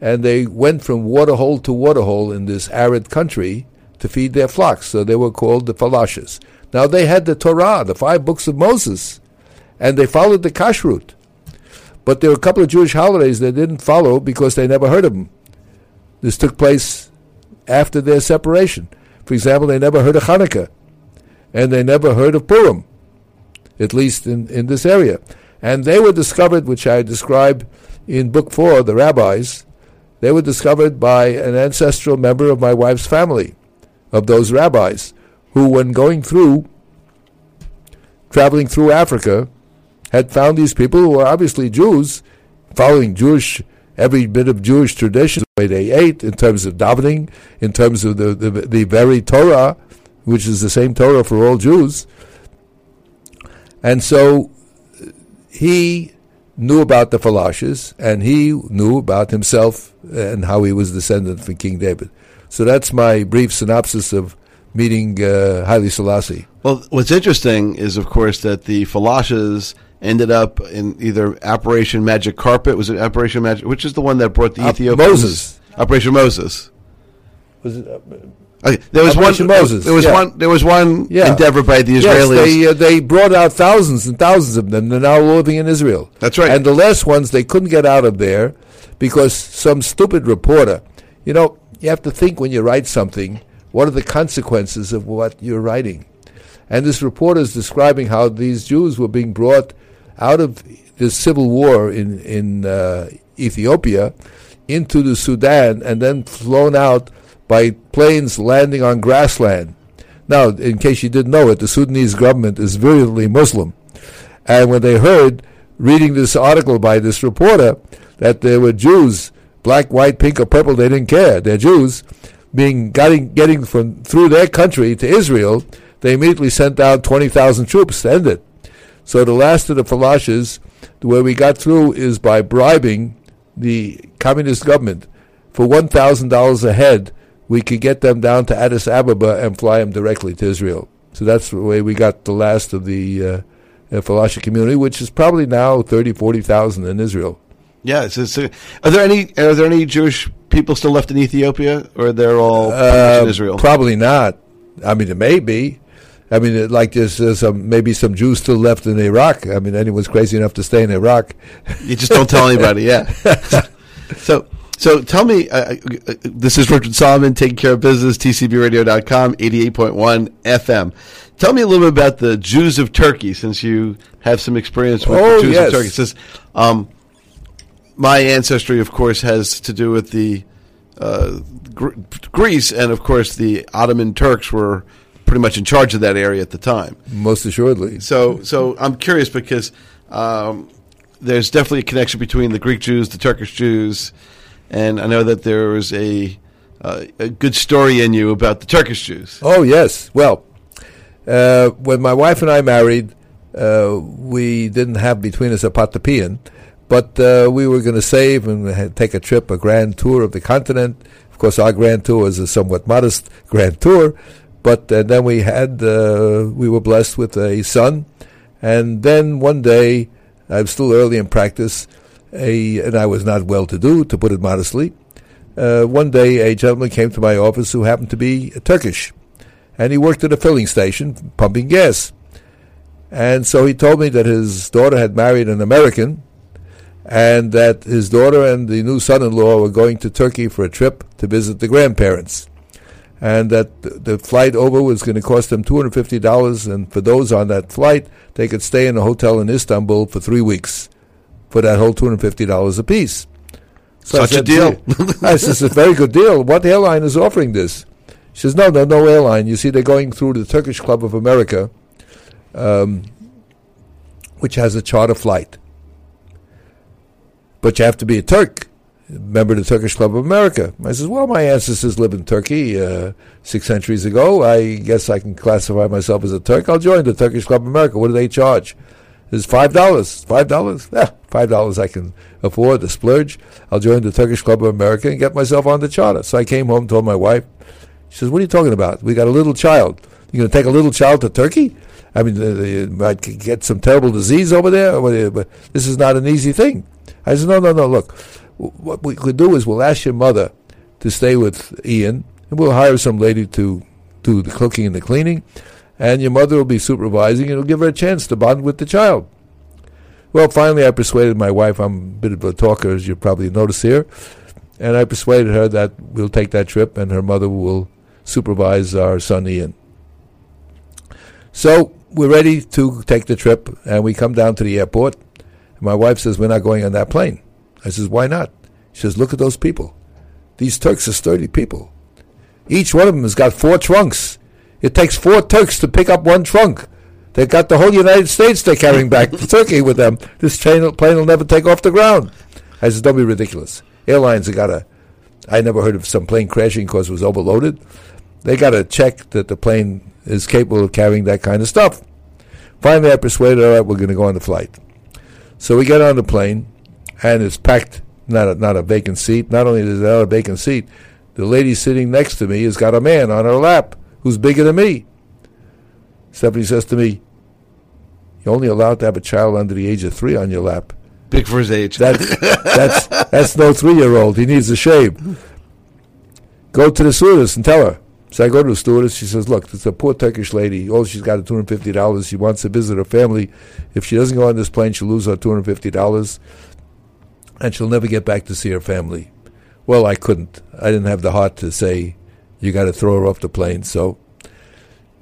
and they went from waterhole to waterhole in this arid country to feed their flocks. So they were called the falashas. Now they had the Torah, the five books of Moses, and they followed the Kashrut. But there were a couple of Jewish holidays they didn't follow because they never heard of them. This took place after their separation. For example, they never heard of Hanukkah, and they never heard of Purim, at least in, in this area. And they were discovered, which I describe in Book 4, The Rabbis, they were discovered by an ancestral member of my wife's family, of those rabbis, who, when going through, traveling through Africa, had found these people who were obviously Jews, following Jewish every bit of Jewish tradition, the way they ate, in terms of davening, in terms of the, the, the very Torah, which is the same Torah for all Jews. And so he knew about the Falashes, and he knew about himself and how he was descendant from King David. So that's my brief synopsis of meeting uh, Haile Selassie. Well, what's interesting is, of course, that the Falashas ended up in either Operation Magic Carpet. Was it Operation Magic? Which is the one that brought the Op- Ethiopians? Moses. Operation Moses. Was it? Uh, Okay, there was Operation one. Moses, There was yeah. one. There was one Yeah. endeavor by the Yes, Israelis. they uh, they brought out thousands and thousands of them. They're now living in Israel. That's right. And the last ones they couldn't get out of there because some stupid reporter. You know, you have to think when you write something. What are the consequences of what you're writing? And this reporter is describing how these Jews were being brought out of the civil war in in uh, Ethiopia into the Sudan and then flown out by planes landing on grassland. Now, in case you didn't know it, the Sudanese government is virulently Muslim. And when they heard, reading this article by this reporter, that there were Jews, black, white, pink, or purple, they didn't care, they're Jews, being getting, getting from through their country to Israel, they immediately sent out 20,000 troops to end it. So the last of the Falashes, the way we got through is by bribing the communist government for $1,000 a head we could get them down to Addis Ababa and fly them directly to Israel. So that's the way we got the last of the uh, uh, Falasha community, which is probably now 30, 40,000 in Israel. Yeah. It's, it's, uh, are there any? Are there any Jewish people still left in Ethiopia, or they're all much in Uh, Israel? Probably not. I mean, it may be. I mean, it- like there's, there's some, maybe some Jews still left in Iraq. I mean, anyone's crazy enough to stay in Iraq. You just don't tell anybody. Yeah. so, so tell me. Uh, uh, this is Richard Solomon taking care of business. TCBRadio.com, eighty-eight point one FM. Tell me a little bit about the Jews of Turkey, since you have some experience with Oh, the Jews yes. of Turkey. It says, um, my ancestry, of course, has to do with the uh, Gr- Greece, and of course, the Ottoman Turks were pretty much in charge of that area at the time. Most assuredly. So, so I'm curious because um, there's definitely a connection between the Greek Jews, the Turkish Jews, and I know that there was a uh, a good story in you about the Turkish Jews. Oh yes. Well, uh, when my wife and I married, uh, we didn't have between us a patapian, but uh, we were going to save and take a trip, a grand tour of the continent. Of course, our grand tour was a somewhat modest grand tour, but uh, then we had uh, we were blessed with a son, and then one day, I was still early in practice, a and I was not well to do, to put it modestly. Uh, one day, a gentleman came to my office who happened to be Turkish and he worked at a filling station pumping gas. And so he told me that his daughter had married an American and that his daughter and the new son in law were going to Turkey for a trip to visit the grandparents. And that the flight over was going to cost them $250, and for those on that flight, they could stay in a hotel in Istanbul for three weeks for that whole $250 apiece. So Such a deal. I said, it's a very good deal. What airline is offering this? She says, no, no, no airline. You see, they're going through the Turkish Club of America, um, which has a charter flight. But you have to be a Turk, member of the Turkish Club of America. I says, well, my ancestors lived in Turkey uh, six centuries ago. I guess I can classify myself as a Turk. I'll join the Turkish Club of America. What do they charge? It's five dollars. Five dollars? Yeah, five dollars I can afford to splurge. I'll join the Turkish Club of America and get myself on the charter. So I came home, told my wife. She says, "What are you talking about? We got a little child. You're going to take a little child to Turkey? I mean, you might get some terrible disease over there. This is not an easy thing." I said, "No, no, no. Look, what we could do is we'll ask your mother to stay with Ian, and we'll hire some lady to do the cooking and the cleaning." and your mother will be supervising, and it'll give her a chance to bond with the child. Well, finally, I persuaded my wife. I'm a bit of a talker, as you probably notice here, and I persuaded her that we'll take that trip, and her mother will supervise our son Ian. So we're ready to take the trip, and we come down to the airport. My wife says, "We're not going on that plane." I says, "Why not?" She says, "Look at those people. These Turks are sturdy people. Each one of them has got four trunks." It takes four Turks to pick up one trunk. They've got the whole United States they're carrying back to Turkey with them. This train, plane will never take off the ground. I says, don't be ridiculous. Airlines have got to, I never heard of some plane crashing because it was overloaded. They got to check that the plane is capable of carrying that kind of stuff. Finally, I persuaded her, all right, we're going to go on the flight. So we get on the plane, and it's packed, not a, not a vacant seat. Not only is there not a vacant seat, the lady sitting next to me has got a man on her lap who's bigger than me. Stephanie says to me, You're only allowed to have a child under the age of three on your lap. Big for his age. That's that's that's no three year old. He needs a shave. Go to the stewardess and tell her. So I go to the stewardess. She says, "Look, it's a poor Turkish lady. All she's got is two hundred fifty dollars. She wants to visit her family. If she doesn't go on this plane, she'll lose her two hundred fifty dollars, and she'll never get back to see her family." Well, I couldn't. I didn't have the heart to say, "You got to throw her off the plane." So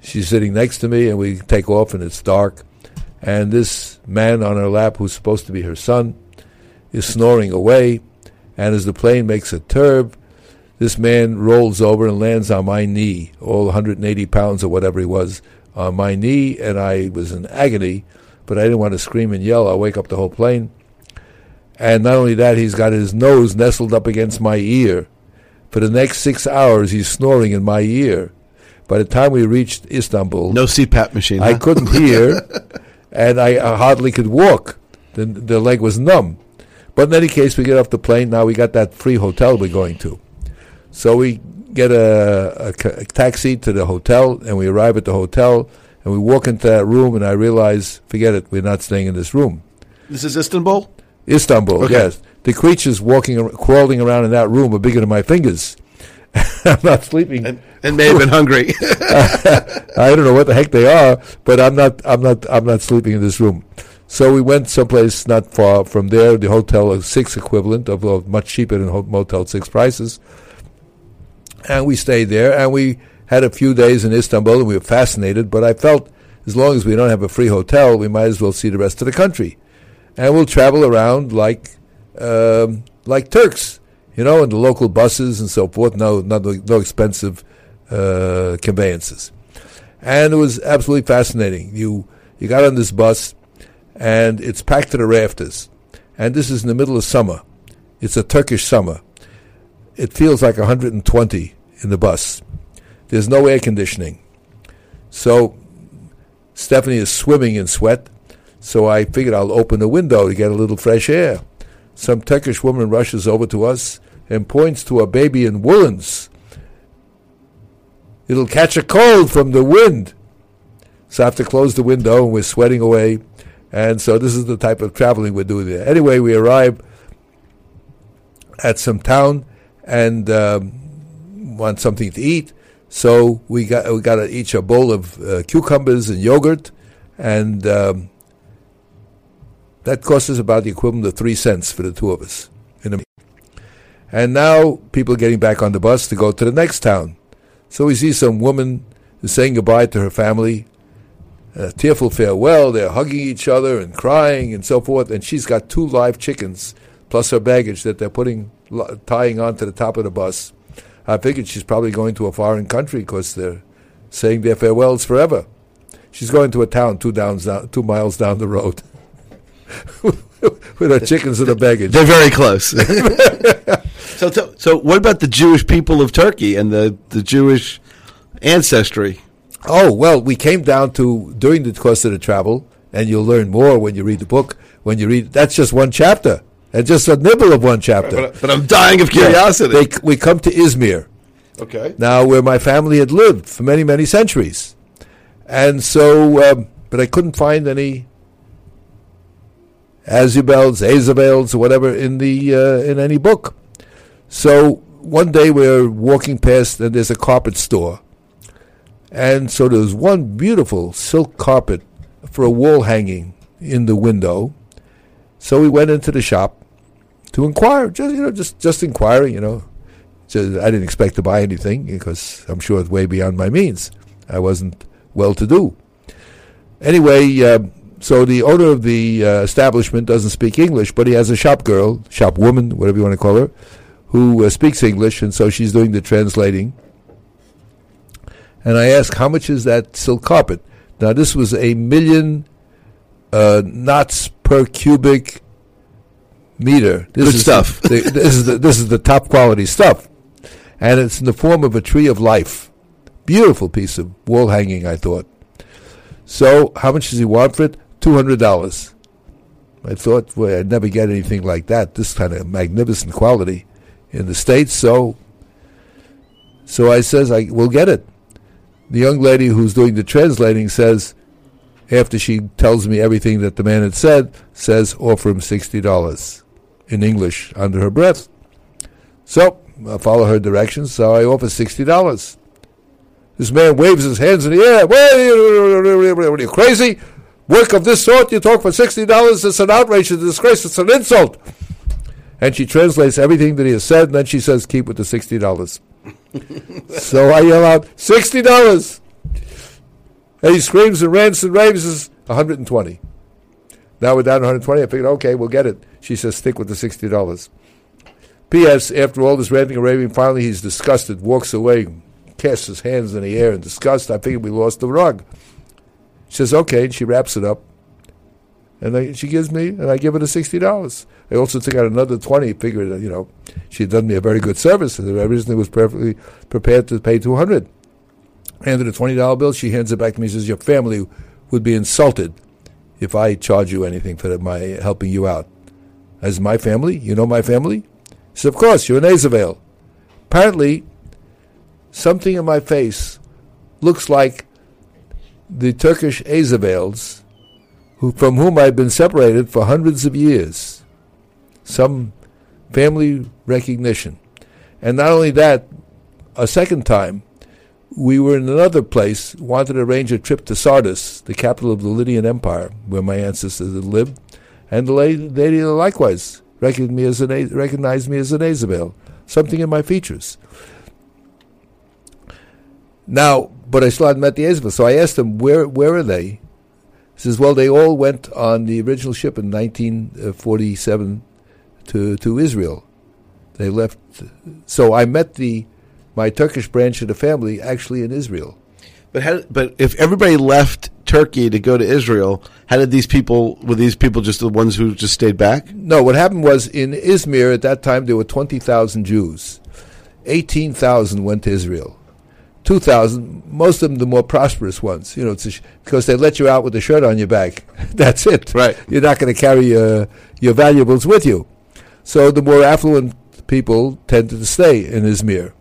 she's sitting next to me, and we take off, and it's dark. And this man on her lap, who's supposed to be her son, is snoring away. And as the plane makes a turn, this man rolls over and lands on my knee, all 180 pounds or whatever he was, on my knee. And I was in agony, but I didn't want to scream and yell. I'll wake up the whole plane. And not only that, he's got his nose nestled up against my ear. For the next six hours, he's snoring in my ear. By the time we reached Istanbul, no CPAP machine. I huh? couldn't hear, and I, I hardly could walk. The, the leg was numb. But in any case, we get off the plane. Now we got that free hotel we're going to. So we get a, a a taxi to the hotel, and we arrive at the hotel, and we walk into that room, and I realize, forget it, we're not staying in this room. This is Istanbul. Istanbul, Okay. yes. The creatures walking, crawling around in that room are bigger than my fingers. I'm not sleeping And- and may have been hungry. I don't know what the heck they are, but I'm not. I'm not. I'm not sleeping in this room. So we went someplace not far from there. The Hotel Six equivalent of uh, much cheaper than Motel Six prices, and we stayed there. And we had a few days in Istanbul, and we were fascinated. But I felt as long as we don't have a free hotel, we might as well see the rest of the country, and we'll travel around like um, like Turks, you know, in the local buses and so forth. No, no, no expensive uh, conveyances, and it was absolutely fascinating. You you got on this bus, and it's packed to the rafters, and this is in the middle of summer. It's a Turkish summer. It feels like 120 in the bus. There's no air conditioning, so Stephanie is swimming in sweat. So I figured I'll open the window to get a little fresh air. Some Turkish woman rushes over to us and points to a baby in woolens. It'll catch a cold from the wind. So I have to close the window, and we're sweating away. And so this is the type of traveling we're doing there. Anyway, we arrive at some town and um, want something to eat. So we got we got each a bowl of uh, cucumbers and yogurt, and um, that cost us about the equivalent of three cents for the two of us. and now people are getting back on the bus to go to the next town. So we see some woman saying goodbye to her family, a tearful farewell. They're hugging each other and crying and so forth. And she's got two live chickens plus her baggage that they're putting tying onto the top of the bus. I figured she's probably going to a foreign country because they're saying their farewells forever. She's going to a town two downs down, two miles down the road with her chickens and her baggage. They're very close. so, so, so, what about the Jewish people of Turkey and the, the Jewish ancestry? Oh well, we came down to during the course of the travel, and you'll learn more when you read the book. When you read, that's just one chapter, and just a nibble of one chapter. But, but I'm dying of curiosity. Yeah, they, we come to Izmir. Okay. Now, where my family had lived for many, many centuries, and so, um, but I couldn't find any Azubels, Azabels, or whatever in the uh, in any book. So one day we're walking past, and there's a carpet store, and so there's one beautiful silk carpet for a wall hanging in the window. So we went into the shop to inquire, just you know, just just inquiring, you know. Just, I didn't expect to buy anything because I'm sure it's way beyond my means. I wasn't well to do. Anyway, uh, so the owner of the uh, establishment doesn't speak English, but he has a shop girl, shop woman, whatever you want to call her, who uh, speaks English, and so she's doing the translating. And I ask, how much is that silk carpet? Now, this was a million uh, knots per cubic meter. This Good is stuff. The, the, this is the, this is the top quality stuff, and it's in the form of a tree of life. Beautiful piece of wall hanging, I thought. So, how much does he want for it? $200. I thought, well, I'd never get anything like that, this kind of magnificent quality in the States. So, so I says, I will get it. The young lady who's doing the translating says, after she tells me everything that the man had said, says, offer him $60 in English under her breath. So I follow her directions, so I offer $60. This man waves his hands in the air. What are you crazy? Work of this sort, you talk for $60, it's an outrage, it's a disgrace, it's an insult. And she translates everything that he has said, and then she says, keep with the $60. so I yell out, $60! And he screams and rants and raves, is 120 Now we're down to 120 I figured, okay, we'll get it. She says, stick with the $60. P.S. After all this ranting and raving, finally he's disgusted, walks away, casts his hands in the air in disgust. I figured we lost the rug. She says, okay, and she wraps it up. And I, she gives me, and I give her the $60. I also took out another 20 figured that, you know, she had done me a very good service. And I originally was perfectly prepared to pay 200 Handed a $20 bill. She hands it back to me and says, your family would be insulted if I charge you anything for my helping you out. As my family? You know my family? He said, of course, you're an Azavale. Apparently, something in my face looks like the Turkish Azavales, who, from whom I've been separated for hundreds of years. Some family recognition. And not only that, a second time, we were in another place, wanted to arrange a trip to Sardis, the capital of the Lydian Empire, where my ancestors had lived, and the lady, likewise recognized me as an recognized me as an something in my features. Now, but I still hadn't met the Isabel, so I asked them, where, where are they? He says, well, they all went on the original ship in 1947 to, to Israel. They left. So I met the my Turkish branch of the family actually in Israel. But how, but if everybody left Turkey to go to Israel, how did these people? Were these people just the ones who just stayed back? No, what happened was in Izmir at that time there were twenty thousand Jews. Eighteen thousand went to Israel. Two thousand, most of them the more prosperous ones. You know, sh- because they let you out with a shirt on your back. That's it. Right. You're not going to carry your your valuables with you. So the more affluent people tended to stay in Izmir.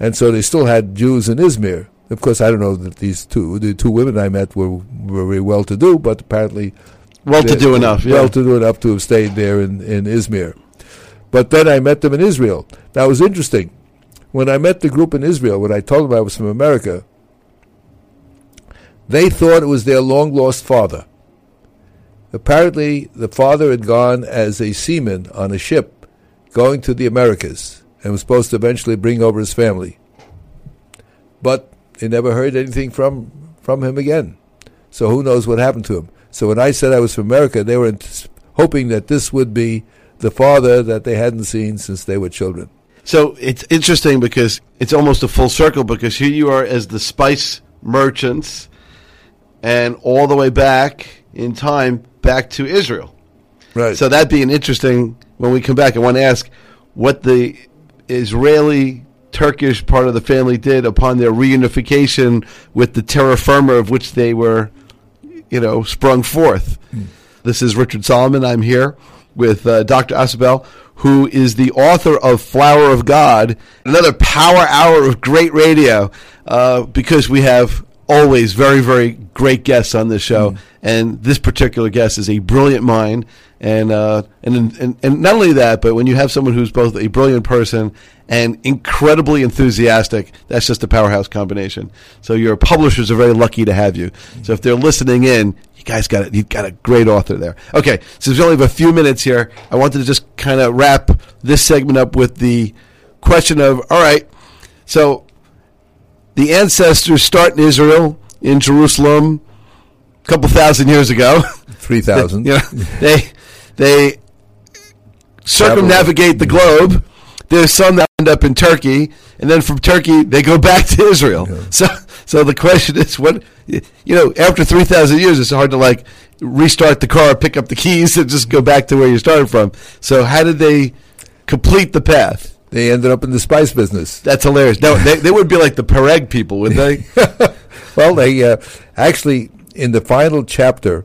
And so they still had Jews in Izmir. Of course, I don't know that these two, the two women I met were, were very well to do, but apparently. Well to do enough, yeah. Well to do enough to have stayed there in, in Izmir. But then I met them in Israel. That was interesting. When I met the group in Israel, when I told them I was from America, they thought it was their long lost father. Apparently, the father had gone as a seaman on a ship going to the Americas and was supposed to eventually bring over his family. But they never heard anything from, from him again. So who knows what happened to him. So when I said I was from America, they were hoping that this would be the father that they hadn't seen since they were children. So it's interesting because it's almost a full circle because here you are as the spice merchants and all the way back in time back to Israel. Right. So that'd be an interesting when we come back. I want to ask what the Israeli Turkish part of the family did upon their reunification with the terra firma of which they were, you know, sprung forth. Mm. This is Richard Solomon. I'm here with uh, Dr. Azbel, who is the author of Flower of God, another power hour of great radio, uh, because we have always very, very great guests on this show. Mm. And this particular guest is a brilliant mind. And, uh, and, and, and not only that, but when you have someone who's both a brilliant person and incredibly enthusiastic, that's just a powerhouse combination. So your publishers are very lucky to have you. So if they're listening in, you guys got it. You've got a great author there. Okay, so we only have a few minutes here. I wanted to just kind of wrap this segment up with the question of, all right, so the ancestors start in Israel, in Jerusalem, a couple thousand years ago. Three thousand. you know, they they circumnavigate the globe. There's some that end up in Turkey, and then from Turkey they go back to Israel. Yeah. So, so the question is, what you know? After three thousand years, it's hard to like restart the car, pick up the keys, and just go back to where you started from. So, how did they complete the path? They ended up in the spice business. That's hilarious. No, they, they would be like the Pereg people, would they? well, they uh, actually in the final chapter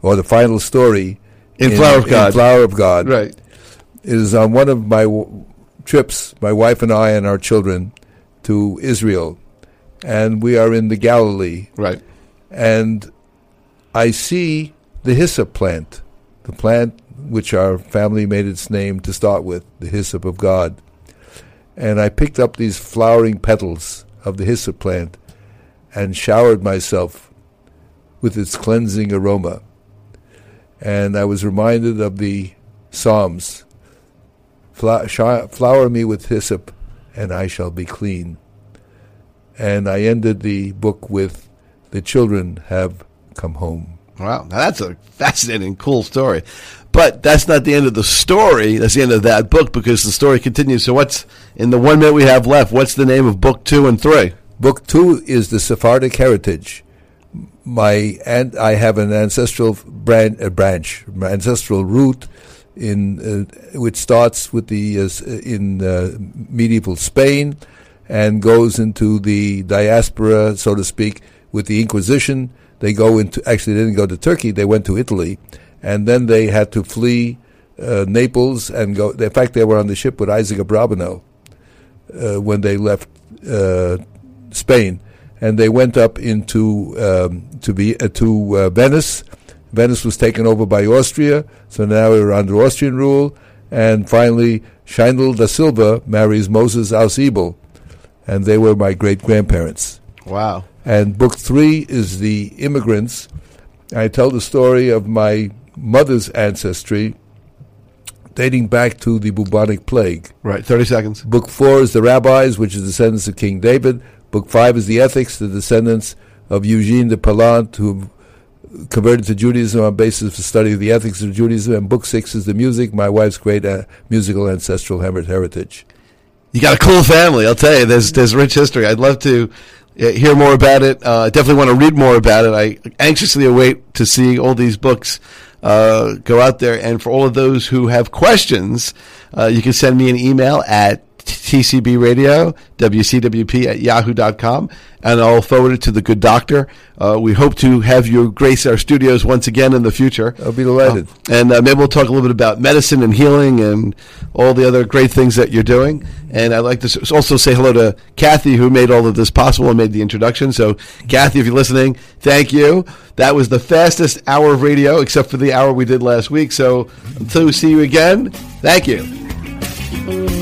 or the final story in, in Flower of God. Flower of God, right? Is on one of my w- trips, my wife and I and our children to Israel, and we are in the Galilee, right? And I see the hyssop plant, the plant which our family made its name to start with, the hyssop of God and I picked up these flowering petals of the hyssop plant and showered myself with its cleansing aroma. And I was reminded of the Psalms Flower me with hyssop, and I shall be clean. And I ended the book with The children have come home. Wow, now that's a fascinating, cool story. But that's not the end of the story. That's the end of that book because the story continues. So, what's in the one minute we have left? What's the name of book two and three? Book two is the Sephardic heritage. My and I have an ancestral branch, branch, ancestral root in uh, which starts with the uh, in uh, medieval Spain and goes into the diaspora, so to speak, with the Inquisition. They go into actually they didn't go to Turkey; they went to Italy and then they had to flee uh, Naples and go. In fact, they were on the ship with Isaac Abravanel uh, when they left uh, Spain, and they went up into um, to be uh, to uh, Venice. Venice was taken over by Austria, so now we are under Austrian rule. And finally, Scheinel da Silva marries Moses Ausubel, and they were my great grandparents. Wow. And book three is the immigrants. I tell the story of my mother's ancestry dating back to the bubonic plague. Right. 30 seconds. Book four is the rabbis, which is descendants of King David. Book five is the ethics, the descendants of Eugene de Palant, who converted to Judaism on basis of the study of the ethics of Judaism. And book six is the music, my wife's great uh, musical ancestral heritage. You got a cool family, I'll tell you. There's there's rich history. I'd love to uh, hear more about it. Uh, I definitely want to read more about it. I anxiously await to see all these books uh, go out there. And for all of those who have questions, uh, you can send me an email at TCB Radio, WCWP at yahoo.com, and I'll forward it to the good doctor. Uh, we hope to have you grace our studios once again in the future. I'll be delighted. Uh, and uh, maybe we'll talk a little bit about medicine and healing and all the other great things that you're doing. And I'd like to also say hello to Kathy, who made all of this possible and made the introduction. So, Kathy, if you're listening, thank you. That was the fastest hour of radio, except for the hour we did last week. So, until we see you again, thank you.